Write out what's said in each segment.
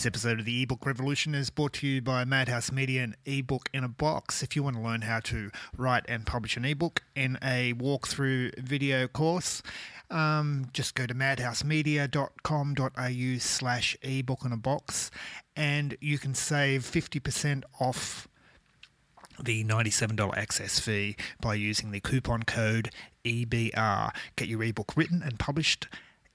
This episode of the Ebook Revolution is brought to you by Madhouse Media and Ebook in a Box. If you want to learn how to write and publish an ebook in a walkthrough video course, um, just go to madhousemedia.com.au slash ebook in a box and you can save 50% off the $97 access fee by using the coupon code EBR. Get your ebook written and published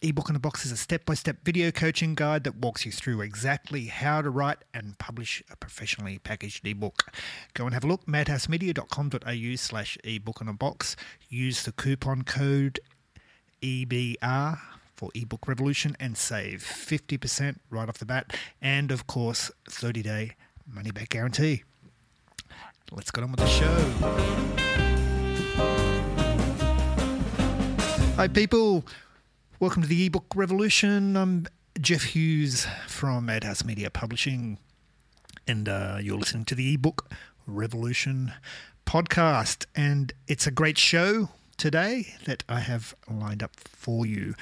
Ebook in a Box is a step by step video coaching guide that walks you through exactly how to write and publish a professionally packaged ebook. Go and have a look, madhousemedia.com.au slash ebook in a box. Use the coupon code EBR for Ebook Revolution and save 50% right off the bat. And of course, 30 day money back guarantee. Let's get on with the show. Hi, people. Welcome to the ebook revolution. I'm Jeff Hughes from Madhouse Media Publishing, and uh, you're listening to the ebook revolution podcast. And it's a great show today that I have lined up for you.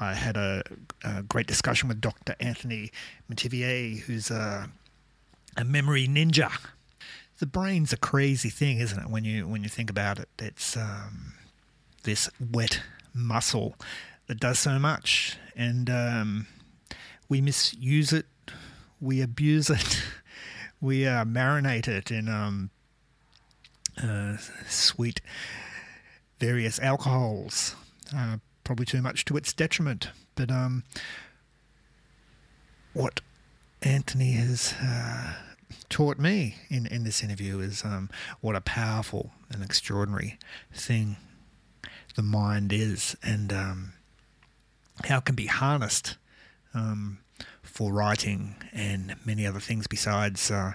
I had a, a great discussion with Dr. Anthony Metivier, who's a, a memory ninja. The brain's a crazy thing, isn't it? When you when you think about it, it's um, this wet muscle that does so much, and um, we misuse it, we abuse it, we uh, marinate it in um, uh, sweet various alcohols, uh, probably too much to its detriment. But um, what Anthony has uh, taught me in, in this interview is um, what a powerful and extraordinary thing the mind is, and um, how it can be harnessed um, for writing and many other things besides uh,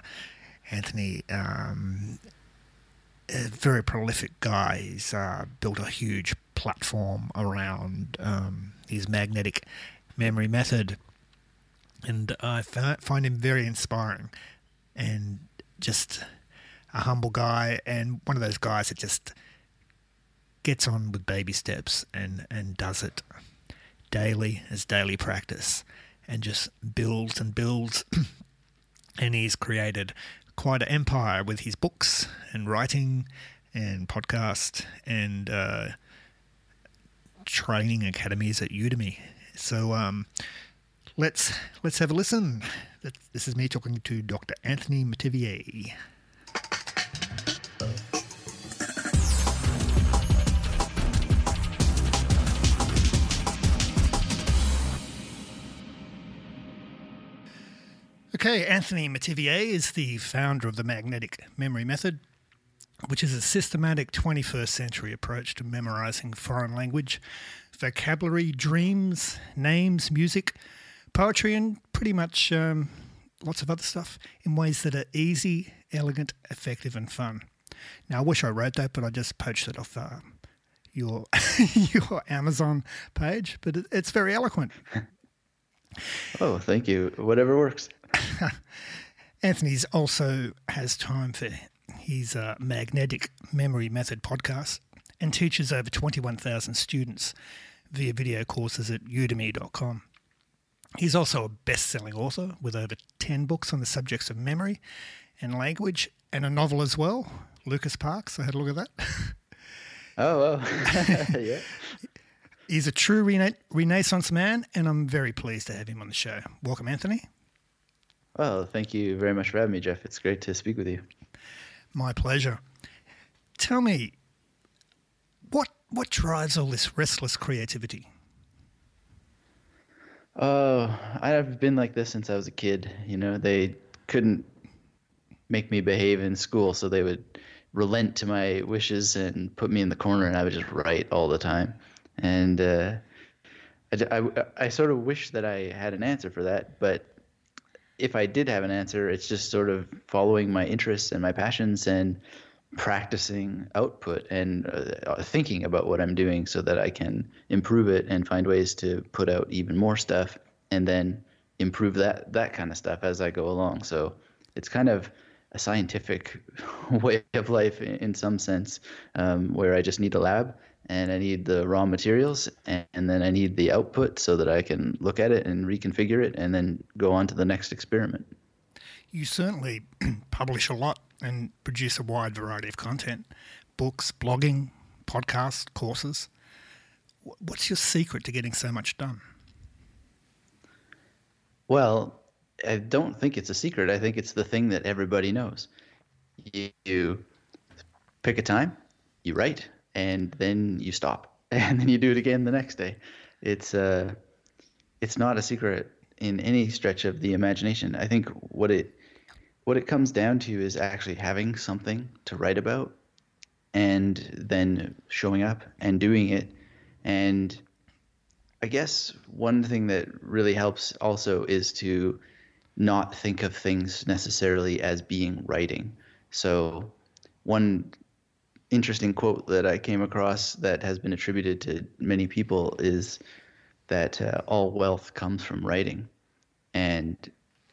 Anthony. Um, a very prolific guy. He's uh, built a huge platform around um, his magnetic memory method, and I find him very inspiring and just a humble guy and one of those guys that just gets on with baby steps and, and does it daily as daily practice and just builds and builds. and he's created quite an empire with his books and writing and podcast and uh, training academies at Udemy. So um, let's let's have a listen. This is me talking to Dr. Anthony Metivier. Okay, Anthony Metivier is the founder of the magnetic memory method, which is a systematic 21st century approach to memorizing foreign language, vocabulary, dreams, names, music, poetry, and pretty much um, lots of other stuff in ways that are easy, elegant, effective, and fun. Now, I wish I wrote that, but I just poached it off uh, your your Amazon page. But it, it's very eloquent. Oh, thank you. Whatever works. Anthony's also has time for his uh, magnetic memory method podcast and teaches over 21,000 students via video courses at udemy.com. He's also a best selling author with over 10 books on the subjects of memory and language and a novel as well, Lucas Parks. I had a look at that. Oh, oh. yeah. He's a true rena- Renaissance man, and I'm very pleased to have him on the show. Welcome, Anthony. Well, thank you very much for having me, Jeff. It's great to speak with you. My pleasure. Tell me, what what drives all this restless creativity? Oh, I've been like this since I was a kid. You know, they couldn't make me behave in school, so they would relent to my wishes and put me in the corner, and I would just write all the time. And uh, I, I, I sort of wish that I had an answer for that, but if I did have an answer, it's just sort of following my interests and my passions and practicing output and uh, thinking about what I'm doing so that I can improve it and find ways to put out even more stuff and then improve that that kind of stuff as I go along. So it's kind of a scientific way of life in, in some sense um, where I just need a lab and I need the raw materials, and, and, then I need the output so that I can look at it and reconfigure it, and then go on to the next experiment. You certainly publish a lot and produce a wide variety of content books, blogging, podcasts, courses. What's your secret to getting so much done? Well, I don't think it's a secret. I think it's the thing that everybody knows. You pick a time, you write, and then you stop, and then you do it again the next day. It's uh, it's not a secret in any stretch of the imagination. I think what it what it comes down to is actually having something to write about and then showing up and doing it. And I guess one thing that really helps also is to not think of things necessarily as being writing. So, one interesting quote that I came across that has been attributed to many people is that uh, all wealth comes from writing. And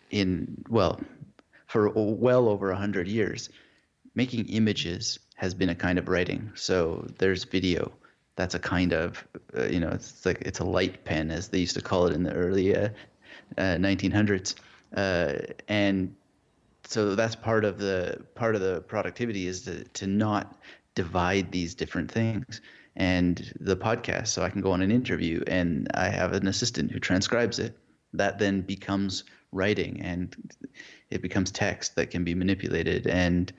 in, well, for well over 100 years, making images has been a kind of writing. So there's video. That's a kind of, uh, you know, it's like it's a light pen, as they used to call it in the early uh, uh, 1900s. Uh, and so that's part of the part of the productivity is to to not divide these different things. And the podcast, so I can go on an interview and I have an assistant who transcribes it. That then becomes writing and it becomes text that can be manipulated and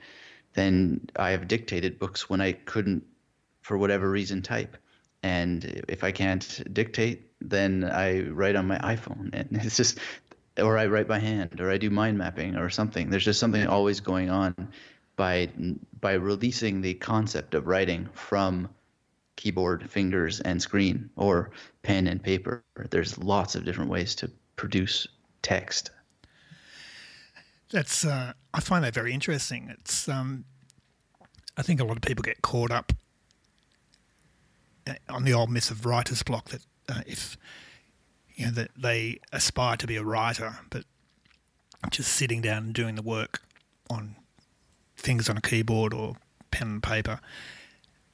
then I have dictated books when I couldn't, for whatever reason, type. And if I can't dictate, then I write on my iPhone. And it's just, or I write by hand, or I do mind mapping or something. There's just something always going on by by releasing the concept of writing from keyboard, fingers, and screen, or pen and paper. There's lots of different ways to produce text. That's uh, I find that very interesting. It's um, I think a lot of people get caught up uh, on the old myth of writer's block that uh, if you know that they aspire to be a writer, but just sitting down and doing the work on things on a keyboard or pen and paper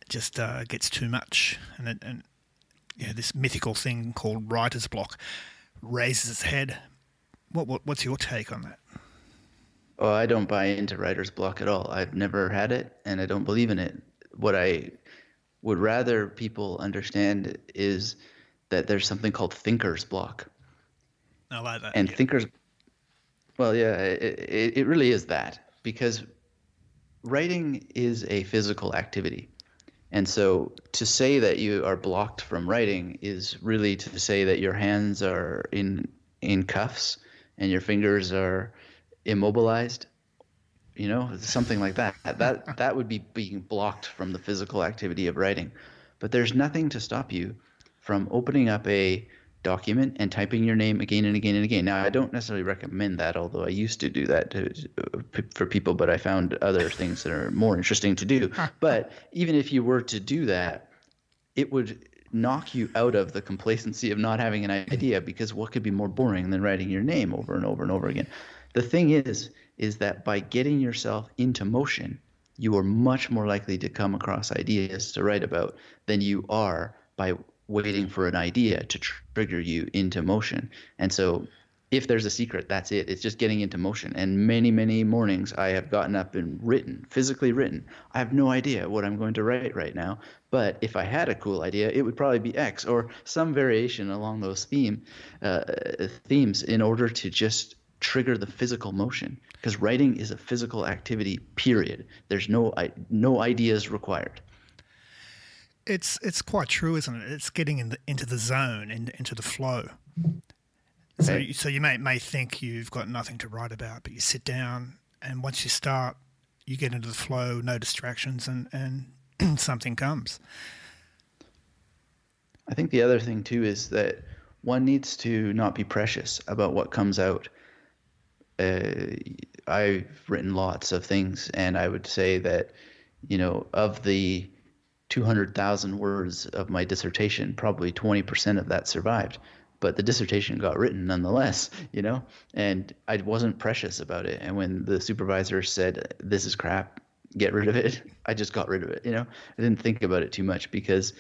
just uh, gets too much, and it, and know, this mythical thing called writer's block raises its head. What, what what's your take on that? Oh, I don't buy into writer's block at all. I've never had it, and I don't believe in it. What I would rather people understand is that there's something called thinker's block. I like that. And yeah. thinker's, well, yeah, it, it, it really is that because writing is a physical activity. And so to say that you are blocked from writing is really to say that your hands are in in cuffs and your fingers are immobilized you know something like that that that would be being blocked from the physical activity of writing but there's nothing to stop you from opening up a document and typing your name again and again and again. Now i don't necessarily recommend that although i used to do that to, uh, for people but i found other things that are more interesting to do. But even if you were to do that it would knock you out of the complacency of not having an idea because what could be more boring than writing your name over and over and over again? The thing is, is that by getting yourself into motion, you are much more likely to come across ideas to write about than you are by waiting for an idea to tr- trigger you into motion. And so if there's a secret, that's it. It's just getting into motion. And many, many mornings I have gotten up and written, physically written. I have no idea what I'm going to write right now. But if I had a cool idea, it would probably be X or some variation along those theme uh, themes in order to just trigger the physical motion because writing is a physical activity period there's no no ideas required it's it's quite true isn't it? It's getting in the, into the zone and into the flow. So hey. so you may may think you've got nothing to write about but you sit down and once you start you get into the flow no distractions and and something comes. I think the other thing too is that one needs to not be precious about what comes out. Uh, I've written lots of things, and I would say that, you know, of the 200,000 words of my dissertation, probably 20% of that survived. But the dissertation got written nonetheless, you know, and I wasn't precious about it. And when the supervisor said, This is crap, get rid of it. I just got rid of it. You know, I didn't think about it too much because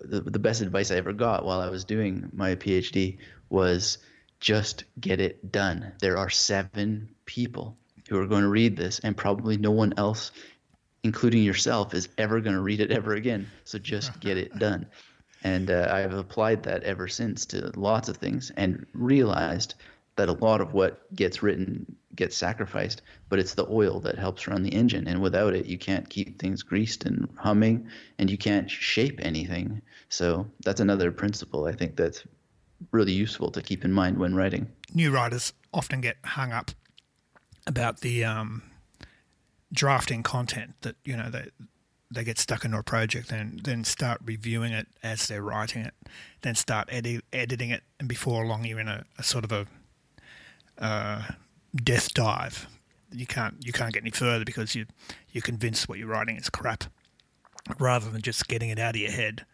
the the best advice I ever got while I was doing my PhD was just get it done. There are seven people who are going to read this, and probably no one else, including yourself, is ever going to read it ever again. So just get it done. And uh, I've applied that ever since to lots of things and realized that a lot of what gets written gets sacrificed, but it's the oil that helps run the engine. And without it, you can't keep things greased and humming, and you can't shape anything. So that's another principle I think that's really useful to keep in mind when writing. New writers often get hung up about the um, drafting content that you know they they get stuck into a project and then start reviewing it as they're writing it, then start edit, editing it, and before long you're in a, a sort of a uh, death dive. You can't you can't get any further because you you're convinced what you're writing is crap, rather than just getting it out of your head,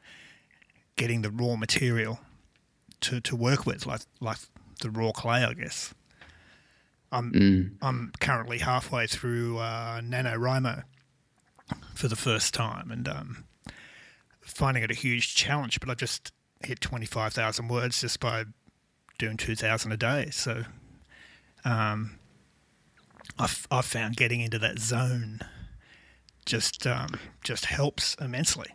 getting the raw material to, to work with, like like the raw clay, I guess. I'm mm. I'm currently halfway through uh, NaNoWriMo for the first time, and um, finding it a huge challenge. But I just hit twenty five thousand words just by doing two thousand a day. So um, I've I've found getting into that zone just um, just helps immensely,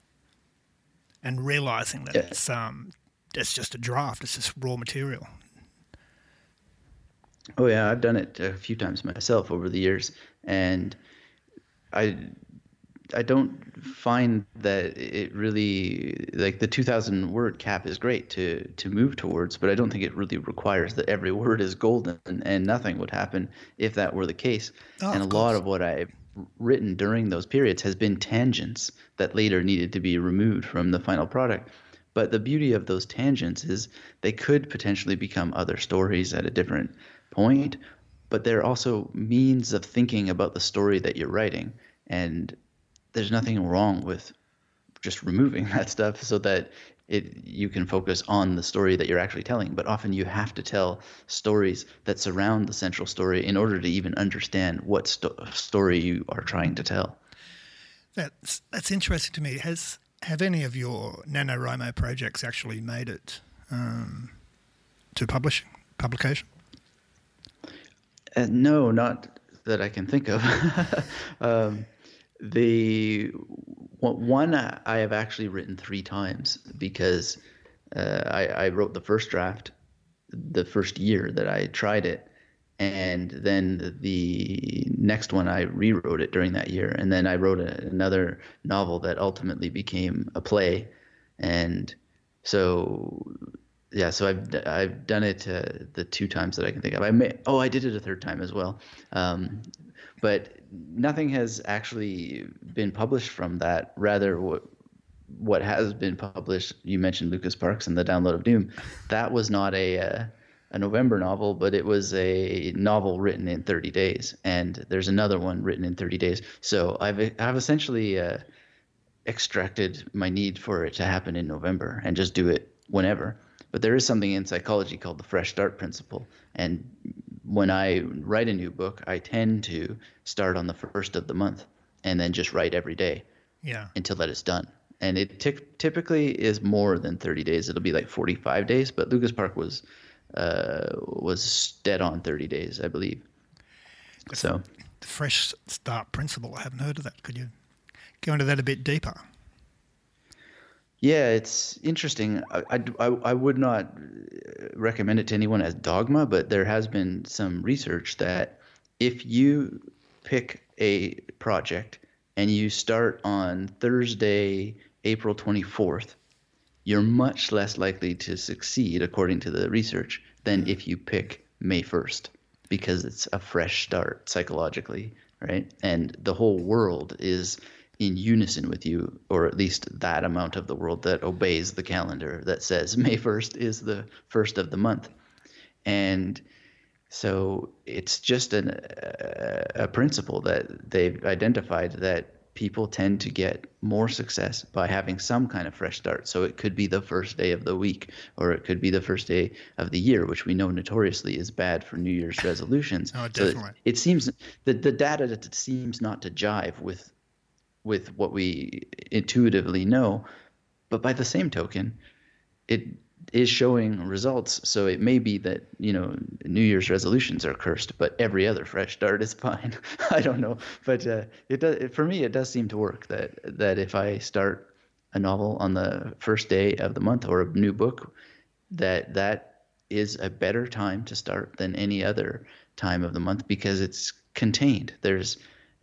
and realizing that yeah. it's um, it's just a draft. It's just raw material. Oh yeah, I've done it a few times myself over the years, and I I don't find that it really like the 2000 word cap is great to to move towards, but I don't think it really requires that every word is golden and, and nothing would happen if that were the case. Oh, and a lot of what I've written during those periods has been tangents that later needed to be removed from the final product. But the beauty of those tangents is they could potentially become other stories at a different point, but they're also means of thinking about the story that you're writing. And there's nothing wrong with just removing that stuff so that it you can focus on the story that you're actually telling. But often you have to tell stories that surround the central story in order to even understand what sto- story you are trying to tell. That's that's interesting to me. Has have any of your NaNoWriMo projects actually made it um, to publishing publication? Uh, no, not that I can think of. um, the one I have actually written three times because uh, I, I, wrote the first draft the first year that I tried it, and then the next one I rewrote it during that year, and then I wrote a, another novel that ultimately became a play, and so yeah, so I've I've done it uh, the two times that I can think of. I may oh I did it a third time as well, um, but nothing has actually been published from that. Rather, what what has been published, you mentioned Lucas Parks and the Download of Doom. That was not a uh, a November novel, but it was a novel written in 30 days, and there's another one written in 30 days. So I've I've essentially uh, extracted my need for it to happen in November and just do it whenever. But there is something in psychology called the fresh start principle, and when I write a new book, I tend to start on the first of the month and then just write every day, yeah, until that is done. And it t- typically is more than 30 days. It'll be like 45 days, but Lucas Park was uh, was dead on 30 days, I believe. So, the fresh start principle. I haven't heard of that. Could you go into that a bit deeper? Yeah, it's interesting. I, I, I would not uh, recommend it to anyone as dogma, but there has been some research that if you pick a project and you start on Thursday, April 24th, you're much less likely to succeed, according to the research, than mm-hmm. if you pick May 1st, because it's a fresh start psychologically, right? And the whole world is in unison with you, or at least that amount of the world that obeys the calendar that says May 1st is the first of the month. And so it's just an, a, a principle that they've identified that people tend to get more success by having some kind of fresh start. So it could be the first day of the week, or it could be the first day of the year, which we know notoriously is bad for New Year's resolutions. oh, definitely. So it, it seems that the data that seems not to jive with with what we intuitively know, but by the same token, it is showing results. So it may be that you know New Year's resolutions are cursed, but every other fresh start is fine. I don't know, but uh, it does. It, for me, it does seem to work. That that if I start a novel on the first day of the month or a new book, that that is a better time to start than any other time of the month because it's contained. There's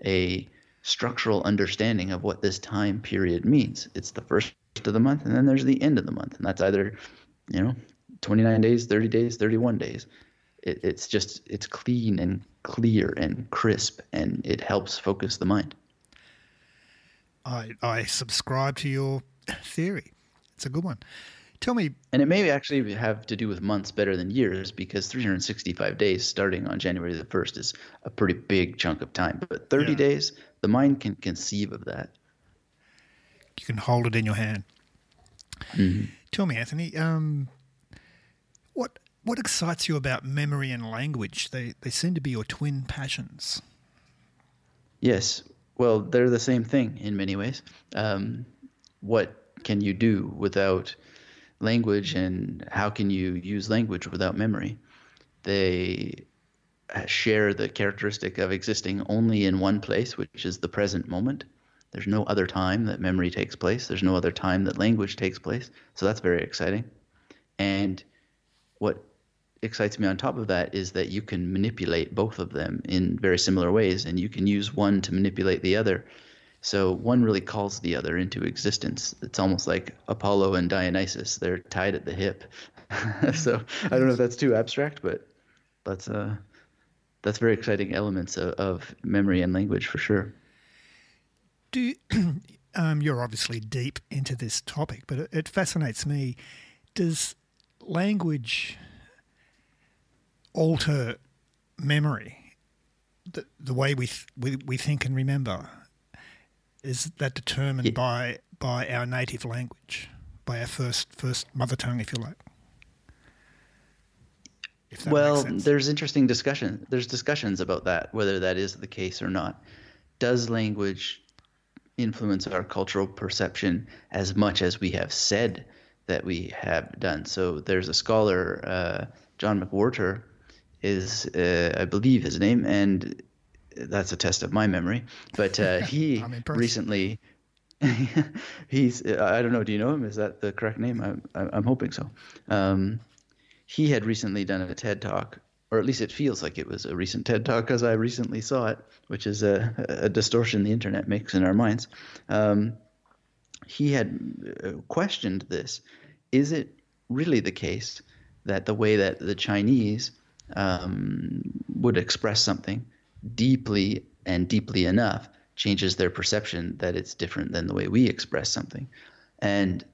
a structural understanding of what this time period means. It's the first of the month, and then there's the end of the month, and that's either you know, 29 days, 30 days, 31 days. It, it's just, it's clean and clear and crisp, and it helps focus the mind. I, I subscribe to your theory. It's a good one. Tell me. And it may actually have to do with months better than years because 365 days starting on January the 1st is a pretty big chunk of time. But 30 yeah. days, the mind can conceive of that. You can hold it in your hand. Mm-hmm. Tell me, Anthony, um, what what excites you about memory and language? They they seem to be your twin passions. Yes, well, they're the same thing in many ways. Um, what can you do without language, and how can you use language without memory? They uh, share the characteristic of existing only in one place, which is the present moment. There's no other time that memory takes place. There's no other time that language takes place. So that's very exciting. And what excites me on top of that is that you can manipulate both of them in very similar ways, and you can use one to manipulate the other. So one really calls the other into existence. It's almost like Apollo and Dionysus; they're tied at the hip. so I don't know if that's too abstract, but that's uh, that's very exciting elements of, of memory and language for sure do you, um, you're obviously deep into this topic, but it, it fascinates me. Does language alter memory? The, the way we, th- we we think and remember is that determined yeah. by by our native language, by our first first mother tongue, if you like. Well, there's interesting discussion. There's discussions about that, whether that is the case or not. Does language influence our cultural perception as much as we have said that we have done. So there's a scholar, uh, John McWhorter, is uh, I believe his name, and that's a test of my memory. But uh, he recently, he's I don't know. Do you know him? Is that the correct name? I'm I'm hoping so. Um, he had recently done a TED talk or at least it feels like it was a recent TED talk because I recently saw it, which is a, a, distortion the internet makes in our minds. Um, he had uh, questioned this: Is it really the case that the way that the Chinese um, would express something deeply and deeply enough changes their perception that it's different than the way we express something? And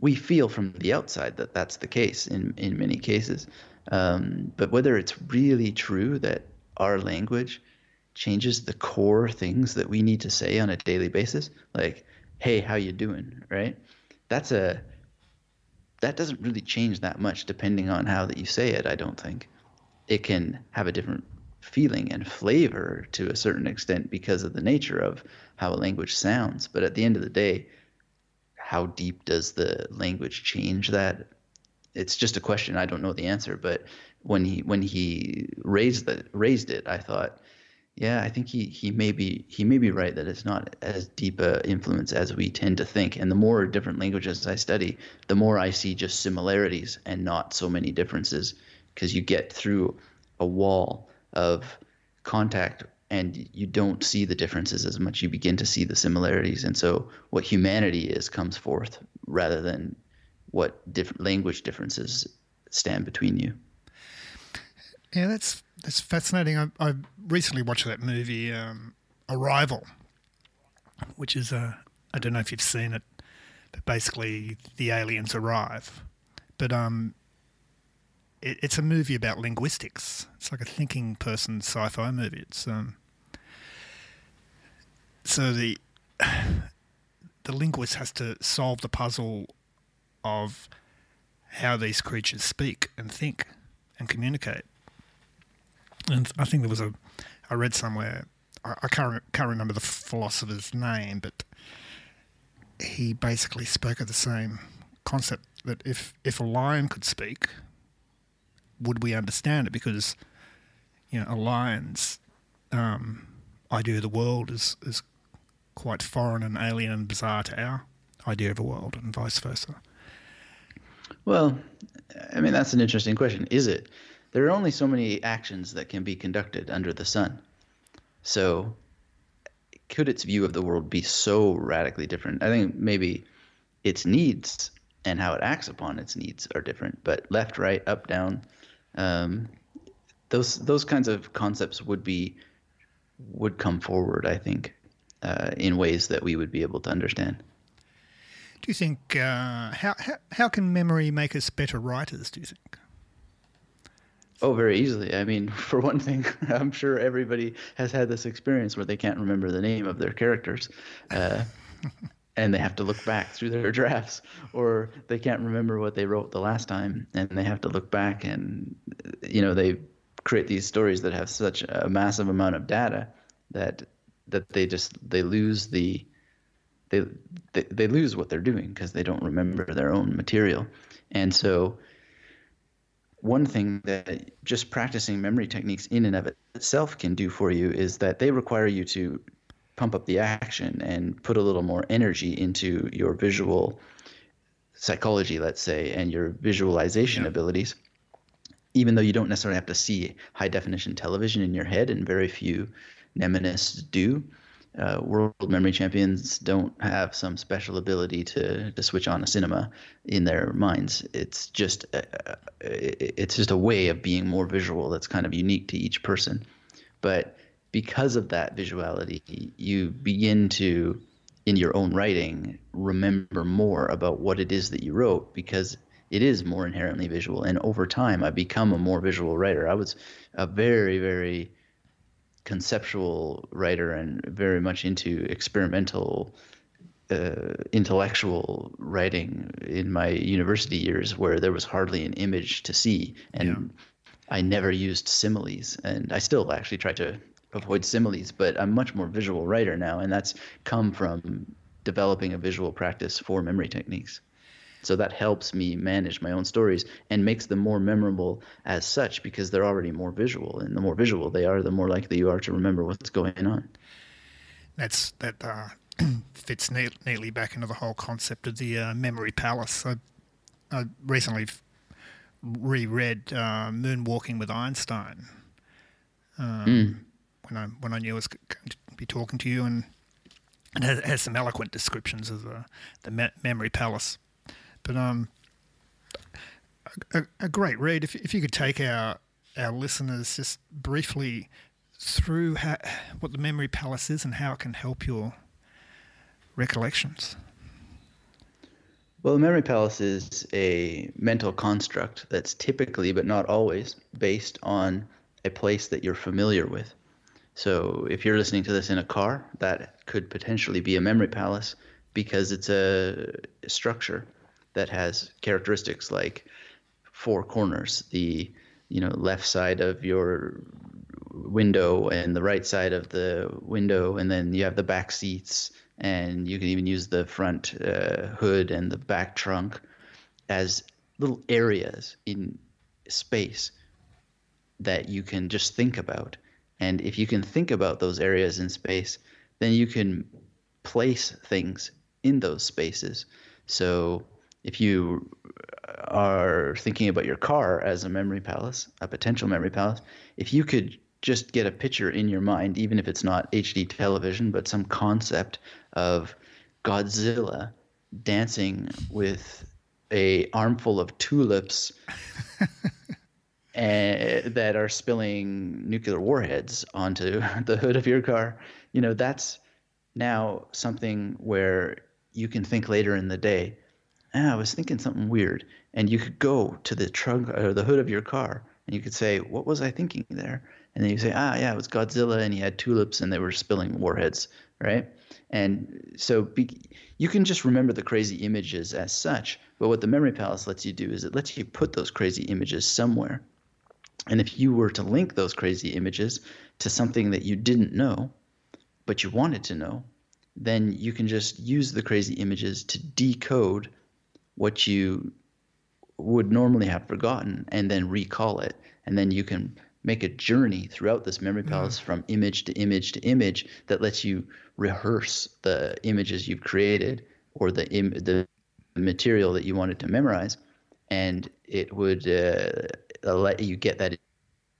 we feel from the outside that that's the case in, in many cases. Um, but whether it's really true that our language changes the core things that we need to say on a daily basis, like, "Hey, how you doing?" Right? That's a that doesn't really change that much depending on how that you say it. I don't think it can have a different feeling and flavor to a certain extent because of the nature of how a language sounds. But at the end of the day, how deep does the language change that? it's just a question. I don't know the answer, but when he when he raised the raised it, I thought, yeah, I think he he may be he may be right that it's not as deep a influence as we tend to think. And the more different languages I study, the more I see just similarities and not so many differences, because you get through a wall of contact and you don't see the differences as much. You begin to see the similarities, and so what humanity is comes forth rather than what different language differences stand between you. Yeah, that's that's fascinating. I, I recently watched that movie um, Arrival, which is a I don't know if you've seen it, but basically the aliens arrive, but um, it, it's a movie about linguistics. It's like a thinking person sci-fi movie. It's um, so the the linguist has to solve the puzzle of how these creatures speak and think and communicate. And I think there was a, I read somewhere, I, I can't can't remember the philosopher's name, but he basically spoke of the same concept that if if a lion could speak, would we understand it? Because you know, a lion's um, idea of the world is is quite foreign and alien and bizarre to our idea of a world, and vice versa. Well, I mean that's an interesting question. Is it? There are only so many actions that can be conducted under the sun. So, could its view of the world be so radically different? I think maybe its needs and how it acts upon its needs are different. But left, right, up, down, um, those those kinds of concepts would be would come forward. I think uh, in ways that we would be able to understand. Do you think uh, how, how how can memory make us better writers? Do you think? Oh, very easily. I mean, for one thing, I'm sure everybody has had this experience where they can't remember the name of their characters. Uh, and they have to look back through their drafts or they can't remember what they wrote the last time and they have to look back and you know they create these stories that have such a massive amount of data that that they just they lose the they they, they lose what they're doing because they don't remember their own material. And so one thing that just practicing memory techniques in and of itself can do for you is that they require you to pump up the action and put a little more energy into your visual psychology, let's say, and your visualization yeah. abilities. Even though you don't necessarily have to see high definition television in your head, and very few mnemonists do, uh, world memory champions don't have some special ability to to switch on a cinema in their minds. It's just a, uh, it's just a way of being more visual that's kind of unique to each person. But because of that visuality, you begin to, in your own writing, remember more about what it is that you wrote because it is more inherently visual. And over time, I've become a more visual writer. I was a very, very conceptual writer and very much into experimental uh, intellectual writing in my university years where there was hardly an image to see and yeah. I never used similes and I still actually try to avoid similes, but I'm much more visual writer now, and that's come from developing a visual practice for memory techniques. So that helps me manage my own stories and makes them more memorable as such because they're already more visual, and the more visual they are, the more likely you are to remember what's going on. That's that uh, fits neatly back into the whole concept of the uh, memory palace. I, I recently reread uh, Moonwalking with Einstein. Um, mm when I when I knew I was going to be talking to you, and it has, has some eloquent descriptions of the the me- memory palace. But um, a, a, great read. If if you could take our our listeners just briefly through how, what the memory palace is and how it can help your recollections. Well, the memory palace is a mental construct that's typically, but not always, based on a place that you're familiar with. So if you're listening to this in a car, that could potentially be a memory palace because it's a structure that has characteristics like four corners, the you know left side of your window and the right side of the window, and then you have the back seats, and you can even use the front uh, hood and the back trunk as little areas in space that you can just think about and if you can think about those areas in space, then you can place things in those spaces. So if you are thinking about your car as a memory palace, a potential memory palace, if you could just get a picture in your mind, even if it's not HD television, but some concept of Godzilla dancing with a armful of tulips and, that are spilling nuclear warheads onto the hood of your car, you know, that's now something where you can think later in the day, ah, I was thinking something weird. And you could go to the trunk or the hood of your car and you could say, "What was I thinking there?" And then you say, "Ah, yeah, it was Godzilla, and he had tulips, and they were spilling warheads." Right? And so be, you can just remember the crazy images as such. But what the Memory Palace lets you do is it lets you put those crazy images somewhere. And if you were to link those crazy images to something that you didn't know, but you wanted to know, then you can just use the crazy images to decode what you would normally have forgotten and then recall it. And then you can make a journey throughout this memory palace from image to image to image that lets you rehearse the images you've created or the Im- the material that you wanted to memorize and it would uh, let you get that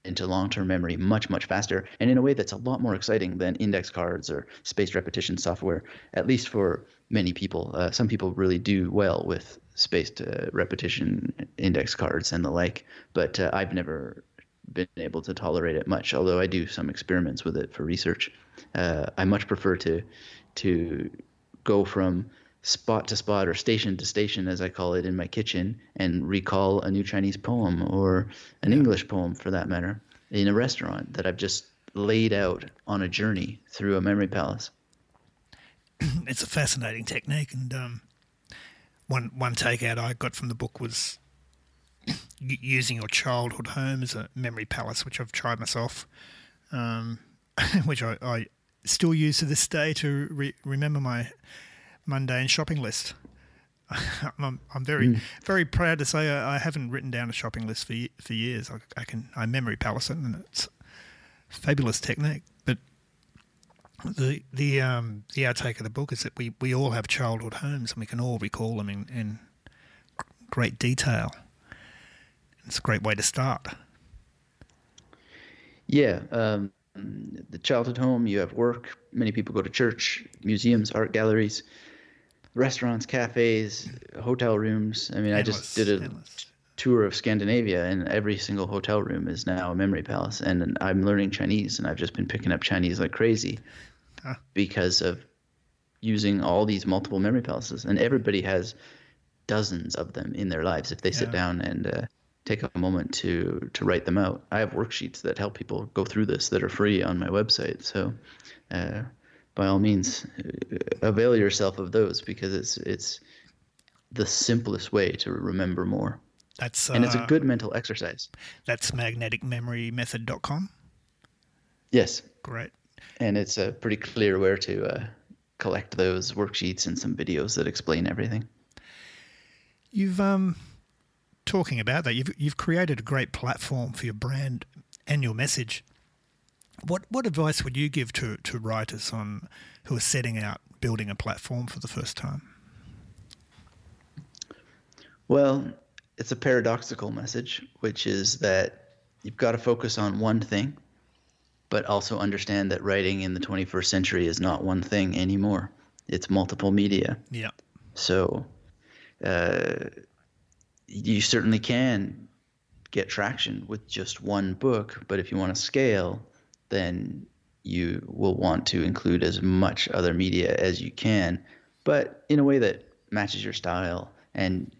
into long-term memory much much faster and in a way that's a lot more exciting than index cards or spaced repetition software at least for many people. Uh, some people really do well with spaced uh, repetition index cards and the like but uh, i've never been able to tolerate it much although i do some experiments with it for research. Uh, i much prefer to to go from spot to spot or station to station, as I call it, in my kitchen and recall a new Chinese poem or an English poem for that matter in a restaurant that I've just laid out on a journey through a memory palace. It's a fascinating technique, and um, one one takeout I got from the book was using your childhood home as a memory palace, which I've tried myself, um, which I, I, still use to this day to re- remember my mundane shopping list. I'm, I'm very mm. very proud to say I, I, haven't written down a shopping list for for years. I, I can I memory palace it, and it's a fabulous technique. But the the um, the outtake of the book is that we, we all have childhood homes and we can all recall them in, in great detail. It's a great way to start. Yeah, um, the childhood home. You have work. Many people go to church, museums, art galleries restaurants, cafes, hotel rooms. I mean, endless, I just did a endless. tour of Scandinavia, and every single hotel room is now a memory palace. And I'm learning Chinese, and I've just been picking up Chinese like crazy huh. because of using all these multiple memory palaces. And everybody has dozens of them in their lives if they yeah. sit down and uh, take a moment to to write them out. I have worksheets that help people go through this that are free on my website. So. Uh, by all means, uh, avail yourself of those because it's it's the simplest way to remember more. That's and it's a uh, good mental exercise. That's magneticmemorymethod.com. Yes. Great. And it's uh, pretty clear where to uh, collect those worksheets and some videos that explain everything. You've um talking about that, you've you've created a great platform for your brand and your message. What what advice would you give to, to writers on who are setting out building a platform for the first time? Well, it's a paradoxical message, which is that you've got to focus on one thing, but also understand that writing in the 21st century is not one thing anymore. It's multiple media. Yeah. So uh, you certainly can get traction with just one book, but if you want to scale, then you will want to include as much other media as you can, but in a way that matches your style and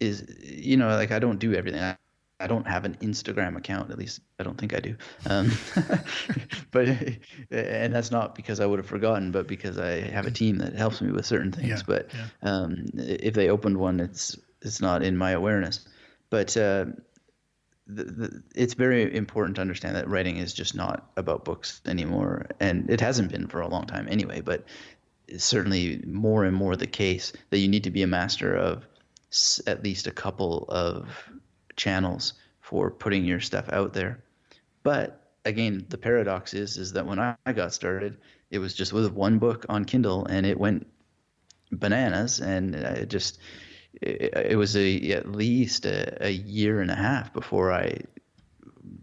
is you know like I don't do everything. I, I don't have an Instagram account, at least I don't think I do. Um, but and that's not because I would have forgotten, but because I have a team that helps me with certain things. Yeah, but yeah. Um, if they opened one, it's it's not in my awareness. But uh, the, it's very important to understand that writing is just not about books anymore, and it hasn't been for a long time anyway. But it's certainly more and more the case that you need to be a master of at least a couple of channels for putting your stuff out there. But again, the paradox is is that when I got started, it was just with one book on Kindle, and it went bananas, and it just it, it was a at least a, a, year and a half before I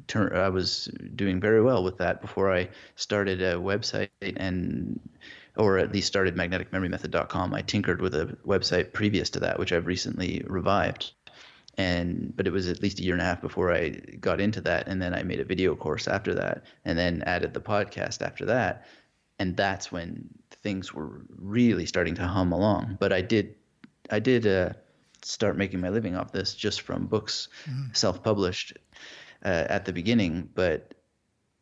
turned. I was doing very well with that before I started a website and or at least started magneticmemorymethod.com. I tinkered with a website previous to that, which I've recently revived. And but it was at least a year and a half before I got into that, and then I made a video course after that, and then added the podcast after that, and that's when things were really starting to hum along. But I did I did uh, start making my living off this just from books, mm. self-published, uh, at the beginning, but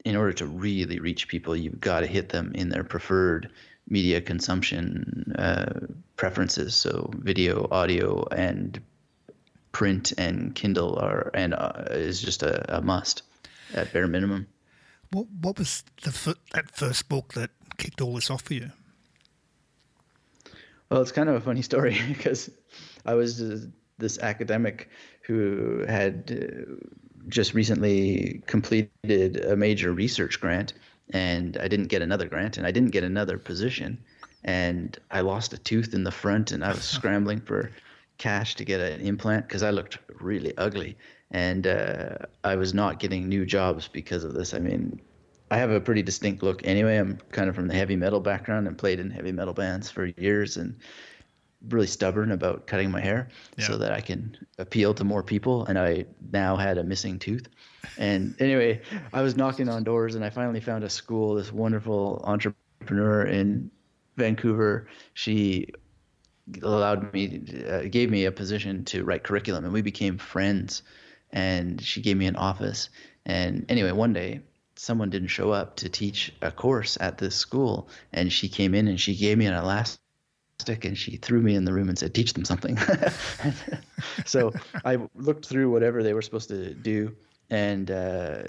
in order to really reach people, you've got to hit them in their preferred media consumption uh, preferences. So video, audio, and print and Kindle are and uh, is just a, a, must at bare minimum. What what was the f- that first book that kicked all this off for you? Well, it's kind of a funny story because I was uh, this academic who had uh, just recently completed a major research grant and I didn't get another grant and I didn't get another position and I lost a tooth in the front and I was scrambling for cash to get an implant because I looked really ugly and uh, I was not getting new jobs because of this. I mean, I have a pretty distinct look anyway. I'm kind of from the heavy metal background and played in heavy metal bands for years and really stubborn about cutting my hair yeah. so that I can appeal to more people. And I now had a missing tooth. And anyway, I was knocking on doors and I finally found a school, this wonderful entrepreneur in Vancouver. She allowed me, uh, gave me a position to write curriculum and we became friends. And she gave me an office. And anyway, one day someone didn't show up to teach a course at this school and she came in and she gave me an elastic and she threw me in the room and said, teach them something. so I looked through whatever they were supposed to do. And uh,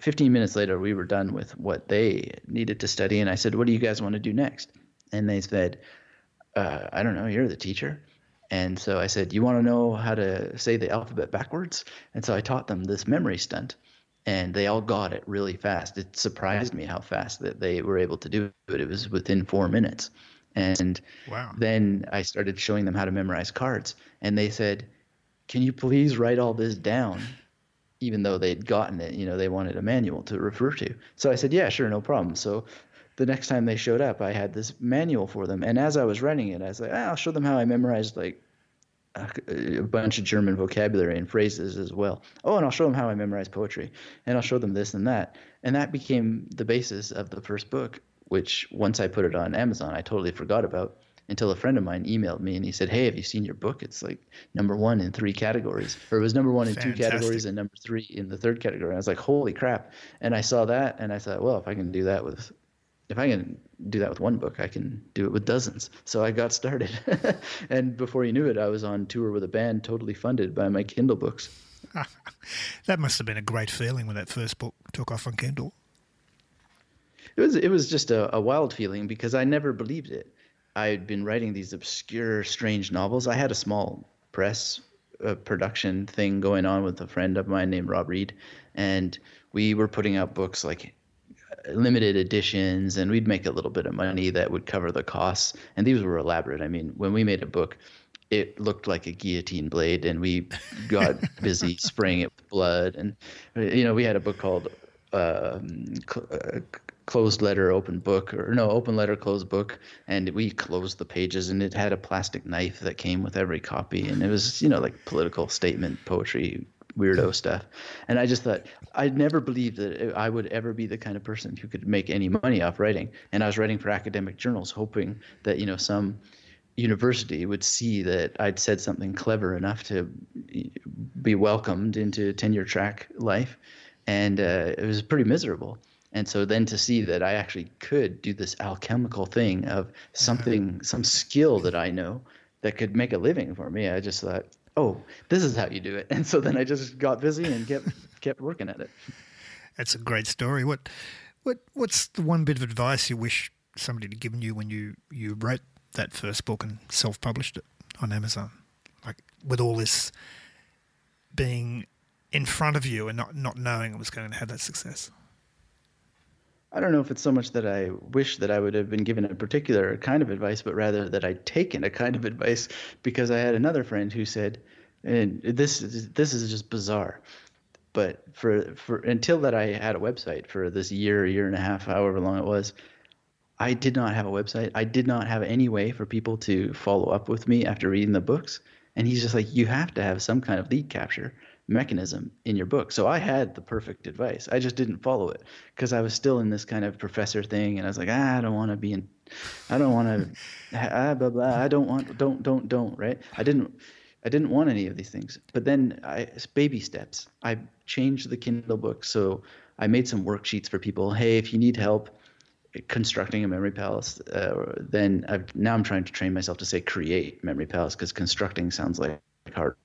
15 minutes later, we were done with what they needed to study. And I said, what do you guys want to do next? And they said, uh, I don't know, you're the teacher. And so I said, you want to know how to say the alphabet backwards? And so I taught them this memory stunt and they all got it really fast. It surprised me how fast that they were able to do it. It was within four minutes. And wow. then I started showing them how to memorize cards. And they said, Can you please write all this down? Even though they'd gotten it, you know, they wanted a manual to refer to. So I said, Yeah, sure, no problem. So the next time they showed up, I had this manual for them. And as I was writing it, I was like, ah, I'll show them how I memorized like a, a bunch of German vocabulary and phrases as well. Oh, and I'll show them how I memorize poetry. And I'll show them this and that. And that became the basis of the first book which once I put it on Amazon, I totally forgot about until a friend of mine emailed me and he said, Hey, have you seen your book? It's like number one in three categories, or it was number one in Fantastic. two categories and number three in the third category. And I was like, Holy crap. And I saw that and I thought, Well, if I can do that with, if I can do that with one book, I can do it with dozens. So I got started. and before you knew it, I was on tour with a band totally funded by my Kindle books. that must have been a great feeling when that first book took off on Kindle it was it was just a, a wild feeling because I never believed it. I had been writing these obscure, strange novels. I had a small press uh, production thing going on with a friend of mine named Rob Reed, and we were putting out books like limited editions, and we'd make a little bit of money that would cover the costs. And these were elaborate. I mean, when we made a book, it looked like a guillotine blade, and we got busy spraying it with blood. And you know, we had a book called um, uh, closed letter, open book, or no, open letter, closed book, and we closed the pages, and it had a plastic knife that came with every copy, and it was you know like political statement poetry weirdo stuff. And I just thought I'd never believed that I would ever be the kind of person who could make any money off writing. And I was writing for academic journals, hoping that you know some university would see that I'd said something clever enough to be welcomed into tenure track life. And uh, it was pretty miserable. And so then to see that I actually could do this alchemical thing of something, some skill that I know that could make a living for me, I just thought, oh, this is how you do it. And so then I just got busy and kept kept working at it. That's a great story. What what what's the one bit of advice you wish somebody had given you when you you wrote that first book and self published it on Amazon? Like with all this being in front of you and not not knowing it was going to have that success. I don't know if it's so much that I wish that I would have been given a particular kind of advice, but rather that I'd taken a kind of advice because I had another friend who said, and this is, this is just bizarre. But for for until that I had a website for this year, year and a half, however long it was, I did not have a website. I did not have any way for people to follow up with me after reading the books. And he's just like, you have to have some kind of lead capture mechanism in your book. So I had the perfect advice. I just didn't follow it because I was still in this kind of professor thing, and I was like, ah, I don't want to be in, I don't want to, ah, blah blah. I don't want, don't don't don't. Right? I didn't. I didn't want any of these things. But then I baby steps. I changed the Kindle book so I made some worksheets for people. Hey, if you need help constructing a memory palace, uh, then I've, now I'm trying to train myself to say create memory palace because constructing sounds like hard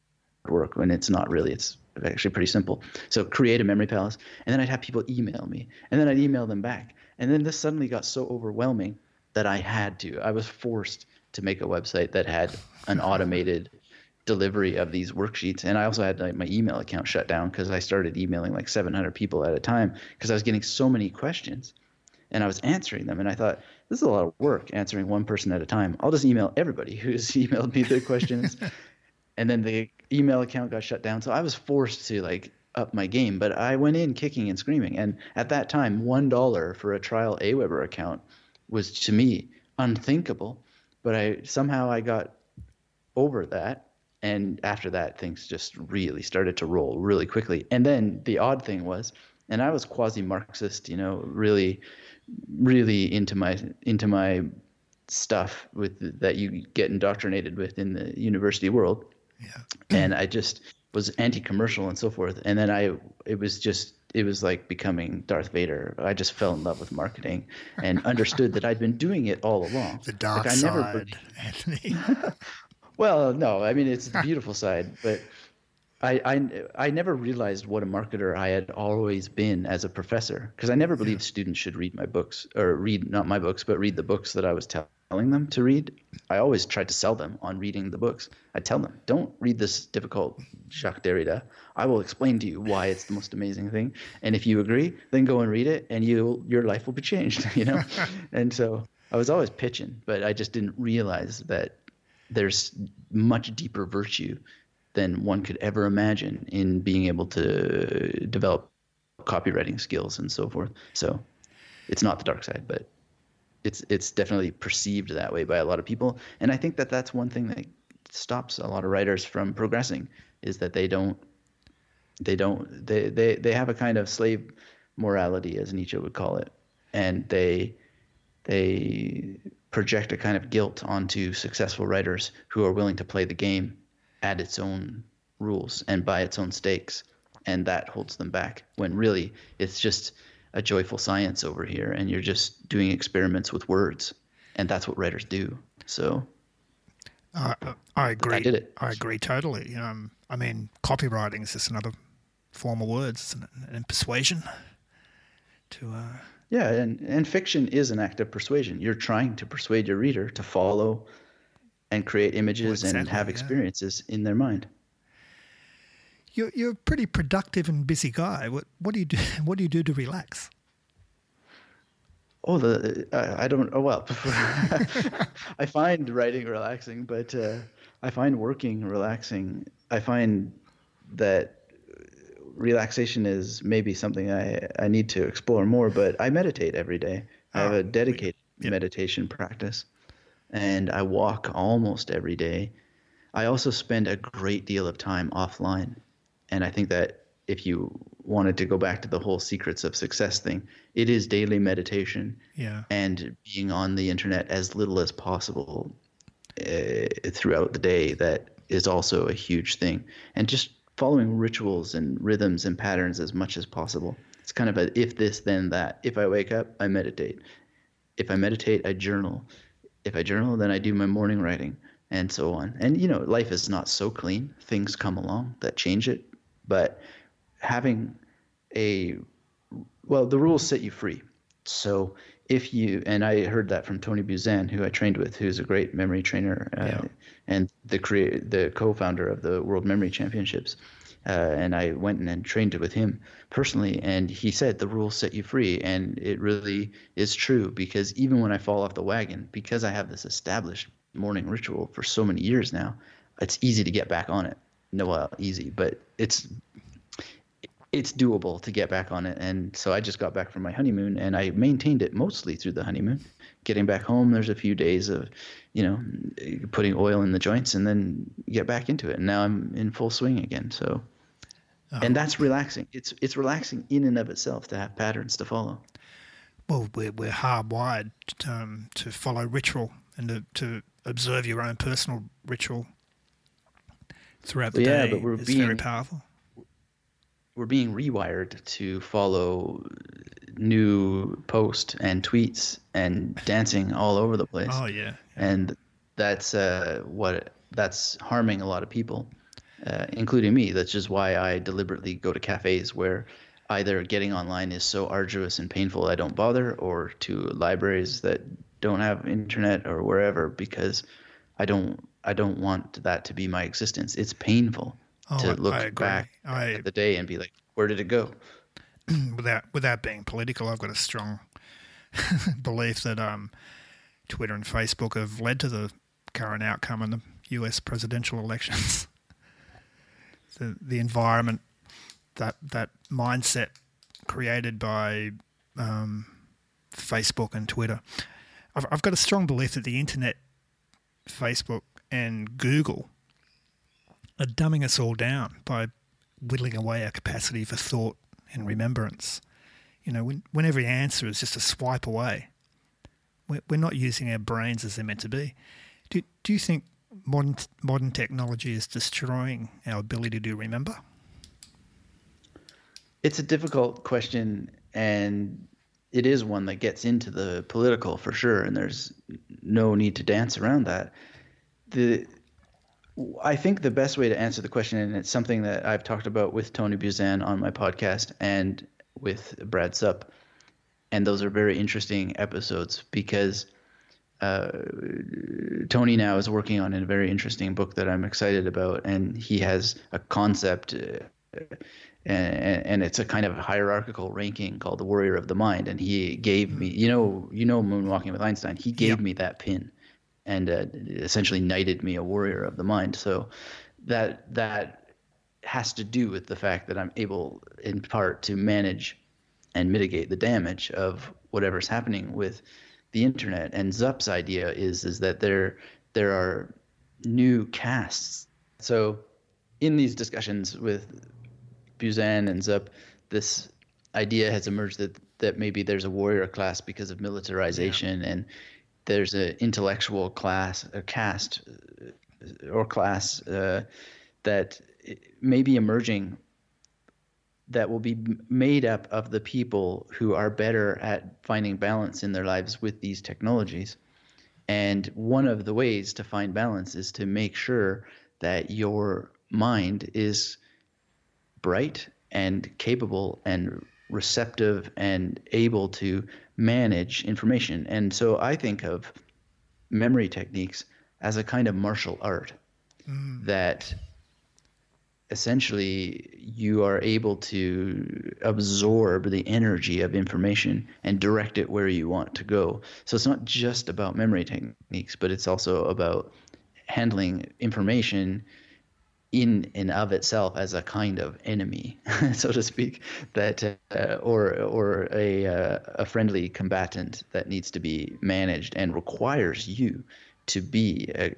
work when it's not really. It's actually pretty simple. So create a memory palace, and then I'd have people email me, and then I'd email them back, and then this suddenly got so overwhelming that I had to. I was forced to make a website that had an automated delivery of these worksheets. And i also had like my email account shut down because i started emailing like 700 people at a time because i was getting so many questions and i was answering them. And i thought this is a lot of work answering one person at a time. I'll just email everybody who's emailed me their questions. And then the email account got shut down. So i was forced to like up my game but i went in kicking and screaming. And at that time one dollar for a trial aweber account was to me unthinkable. But i somehow i got over that and after that things just really started to roll really quickly. And then the odd thing was and i was quasi marxist you know really really into my into my stuff with that you get indoctrinated with in the university world. Yeah. and i just was anti-commercial and so forth. And then i it was just it was like becoming darth vader. I just fell in love with marketing and understood that i'd been doing it all along. The dark Like, I never side, Anthony. well, no, I mean it's the beautiful side, but I, I I never realized what a marketer I had always been as a professor because I never believed students should read my books or read not my books but read the books that I was telling them to read. I always tried to sell them on reading the books. I tell them, don't read this difficult Jacques Derrida. I will explain to you why it's the most amazing thing, and if you agree, then go and read it, and you your life will be changed. You know, and so I was always pitching, but I just didn't realize that there's much deeper virtue than one could ever imagine in being able to develop copywriting skills and so forth. So it's not the dark side, but it's it's definitely perceived that way by a lot of people, and I think that that's one thing that stops a lot of writers from progressing is that they don't they don't they they, they have a kind of slave morality as Nietzsche would call it, and they they project a kind of guilt onto successful writers who are willing to play the game at its own rules and by its own stakes and that holds them back when really it's just a joyful science over here and you're just doing experiments with words and that's what writers do so I, I agree. did it. I agree totally. Um, I mean, copywriting is just another form of words, isn't it? And persuasion. To uh, yeah and and fiction is an act of persuasion you're trying to persuade your reader to follow and create images and exactly, have yeah. experiences in their mind you're you're a pretty productive and busy guy. What what do you do? What do you do to relax? Oh, the uh, I don't. Oh well, I find writing relaxing, but uh, I find working relaxing. I find that relaxation is maybe something I I need to explore more. But I meditate every day. I have Ah, a dedicated yep. meditation practice, and I walk almost every day. I also spend a great deal of time offline, and I think that if you wanted to go back to the whole secrets of success thing, it is daily meditation Yeah. and being on the internet as little as possible uh, throughout the day that is also a huge thing and just following rituals and rhythms and patterns as much as possible. It's kind of a if this then that. If i wake up i meditate. If i meditate i journal. If i journal then i do my morning writing and so on. And you know life is not so clean. Things come along that change it. But having a well the rules set you free. So if you and i heard that from tony buzan who i trained with who's a great memory trainer uh, Yeah. and the create the co-founder of the world memory championships uh, and i went and, and trained with him personally and he said the rules set you free and it really is true because even when i fall off the wagon because i have this established morning ritual for so many years now it's easy to get back on it no well easy but it's it's doable to get back on it. And so I just got back from my honeymoon and I maintained it mostly through the honeymoon. Getting back home, there's a few days of, you know, putting oil in the joints and then get back into it. And now I'm in full swing again. So, and that's relaxing. It's it's relaxing in and of itself to have patterns to follow. Well, we're we're hardwired um, to follow ritual and to, to observe your own personal ritual. throughout the yeah, day but we're is being very powerful. We're being rewired to follow new posts and tweets and dancing all over the place. Oh yeah, and that's uh, what that's harming a lot of people, uh, including me. That's just why I deliberately go to cafes where either getting online is so arduous and painful I don't bother, or to libraries that don't have internet or wherever because I don't I don't want that to be my existence. It's painful Oh, to look I back I- at the day and be like, where did it go? without without being political, I've got a strong belief that um, Twitter and Facebook have led to the current outcome in the U.S. presidential elections. the the environment that that mindset created by um, Facebook and Twitter. I've, I've got a strong belief that the internet, Facebook, and Google are dumbing us all down by whittling away our capacity for thought and remembrance. You know, when, when every answer is just a swipe away, we're, we're not using our brains as they're meant to be. Do, do you think modern modern technology is destroying our ability to remember? It's a difficult question, and it is one that gets into the political for sure. And there's no need to dance around that. The I think the best way to answer the question, and it's something that I've talked about with Tony Buzan on my podcast and with Brad Zupp, and those are very interesting episodes because uh, Tony now is working on a very interesting book that I'm excited about, and he has a concept, uh, and, and it's a kind of hierarchical ranking called the Warrior of the Mind. And he gave me, you know, you know, Moonwalking with Einstein. He gave Yep. me that pin, and uh, essentially knighted me a Warrior of the Mind. So that that has to do with the fact that I'm able, in part, to manage and mitigate the damage of whatever's happening with the internet. And Zupp's idea is is that there there are new castes. So in these discussions with Buzan and Zup, this idea has emerged that that maybe there's a warrior class because of militarization and there's an intellectual class, a caste uh, or class uh, that may be emerging that will be made up of the people who are better at finding balance in their lives with these technologies. And one of the ways to find balance is to make sure that your mind is bright and capable and receptive and able to manage information. And so I think of memory techniques as a kind of martial art mm. that essentially you are able to absorb the energy of information and direct it where you want to go. So it's not just about memory techniques, but it's also about handling information in and of itself as a kind of enemy, so to speak, that uh, or or a uh, a friendly combatant that needs to be managed and requires you to be a,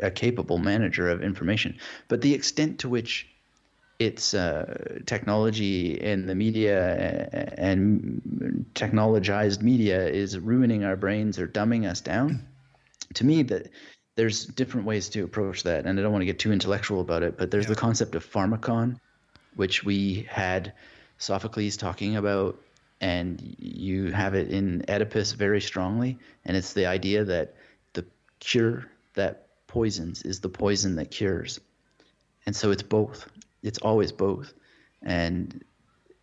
a capable manager of information. But the extent to which it's uh, technology and the media uh, and technologized media is ruining our brains or dumbing us down. To me, that there's different ways to approach that, and I don't want to get too intellectual about it. But there's the concept of pharmakon, which we had Sophocles talking about, and you have it in Oedipus very strongly, and it's the idea that the cure that poisons is the poison that cures. And so it's both. It's always both. And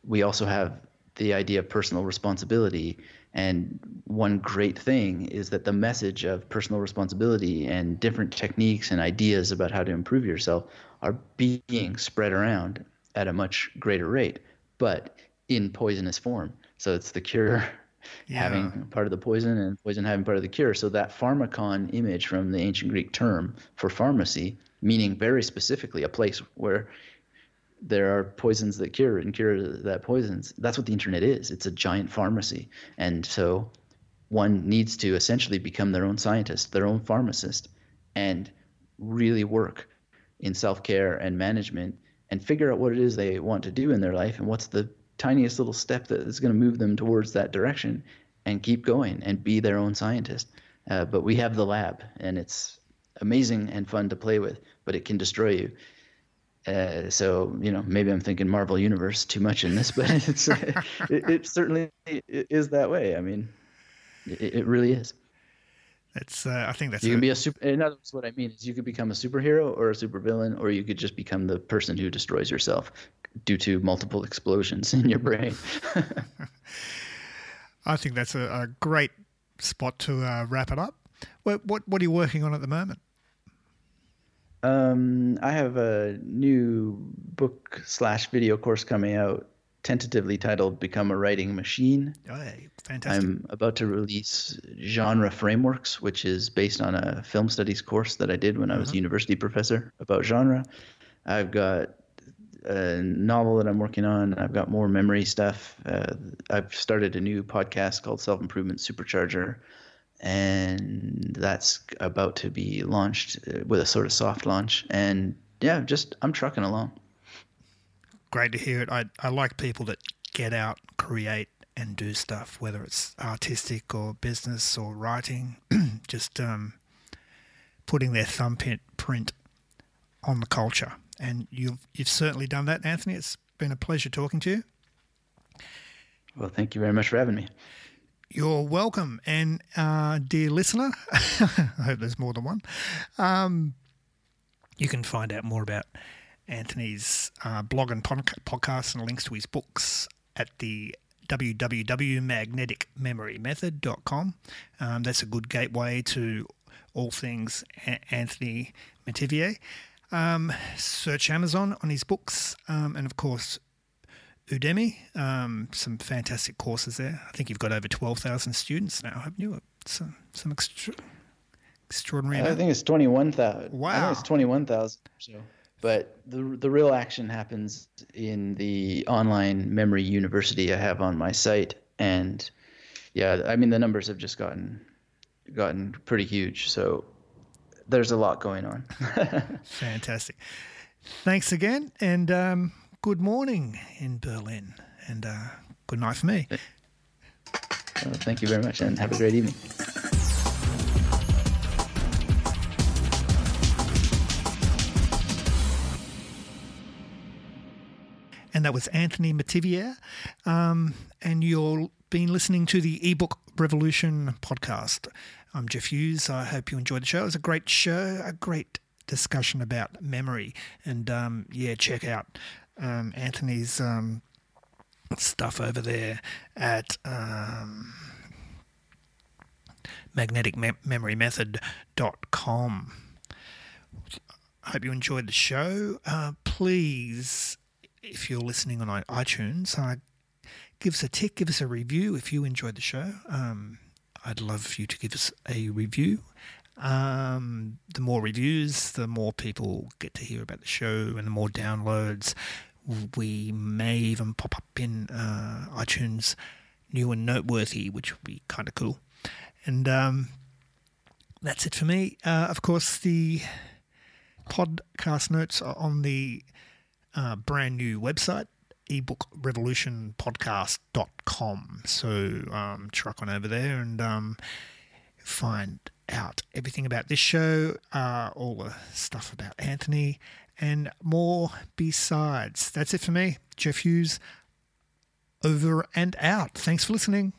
we also have the idea of personal responsibility. And one great thing is that the message of personal responsibility and different techniques and ideas about how to improve yourself are being spread around at a much greater rate, but in poisonous form. So it's the cure Yeah. having part of the poison and poison having part of the cure. So that pharmakon image from the ancient Greek term for pharmacy, meaning very specifically a place where there are poisons that cure and cure that poisons. That's what the internet is. It's a giant pharmacy. And so one needs to essentially become their own scientist, their own pharmacist, and really work in self care and management and figure out what it is they want to do in their life and what's the tiniest little step that is going to move them towards that direction and keep going and be their own scientist. Uh, but we have the lab and it's amazing and fun to play with, but it can destroy you. Uh, so you know, maybe I'm thinking Marvel Universe too much in this, but it's it, it certainly is that way. I mean, it, it really is. It's. Uh, I think that's. You can be a super. In other words, what I mean is, you could become a superhero or a supervillain, or you could just become the person who destroys yourself due to multiple explosions in your brain. I think that's a, a great spot to uh, wrap it up. What, what What are you working on at the moment? Um, I have a new book slash video course coming out, tentatively titled "Become a Writing Machine." Oh, fantastic. I'm about to release Genre Frameworks, which is based on a film studies course that I did when I was a university professor about genre. I've got a novel that I'm working on. I've got more memory stuff. Uh, I've started a new podcast called Self Improvement Supercharger, and that's about to be launched uh, with a sort of soft launch. And yeah, just I'm trucking along. Great to hear it. I, I like people that get out, create, and do stuff, whether it's artistic or business or writing, just um, putting their thumbprint print on the culture. And you've you've certainly done that, Anthony. It's been a pleasure talking to you. Well, thank you very much for having me. You're welcome. And uh, dear listener, I hope there's more than one. Um, you can find out more about Anthony's uh, blog and pod- podcast and links to his books at the www.magneticmemorymethod.com. Um, that's a good gateway to all things A- Anthony Metivier. Um, search Amazon on his books, um, and of course, Udemy. Um, some fantastic courses there. I think you've got over 12,000 students now, haven't you? Some, some extra, extraordinary. I amount. think it's twenty one thousand. I Wow. think it's twenty one thousand or so. But the the real action happens in the online memory university I have on my site, and yeah, I mean the numbers have just gotten gotten pretty huge. So there's a lot going on. Fantastic. Thanks again, and um, good morning in Berlin, and uh, good night for me. So thank you very much, and have a great evening. and that was Anthony Metivier. Um, and you've been listening to the ebook Revolution podcast. I'm Jeff Hughes. I hope you enjoyed the show. It was a great show, a great discussion about memory. And um, yeah, check out um, Anthony's um, stuff over there at um, magneticmemorymethod.com. I hope you enjoyed the show. Uh, please, if you're listening on iTunes, uh, give us a tick, give us a review if you enjoyed the show. Um, I'd love for you to give us a review. Um, the more reviews, the more people get to hear about the show, and the more downloads. We may even pop up in uh, iTunes new and noteworthy, which would be kind of cool. And um, that's it for me. Uh, of course, the podcast notes are on the uh, brand new website, ebookrevolutionpodcast.com. So um, truck on over there and um, find out everything about this show, uh, all the stuff about Anthony, and more besides. That's it for me, Jeff Hughes. Over and out. Thanks for listening.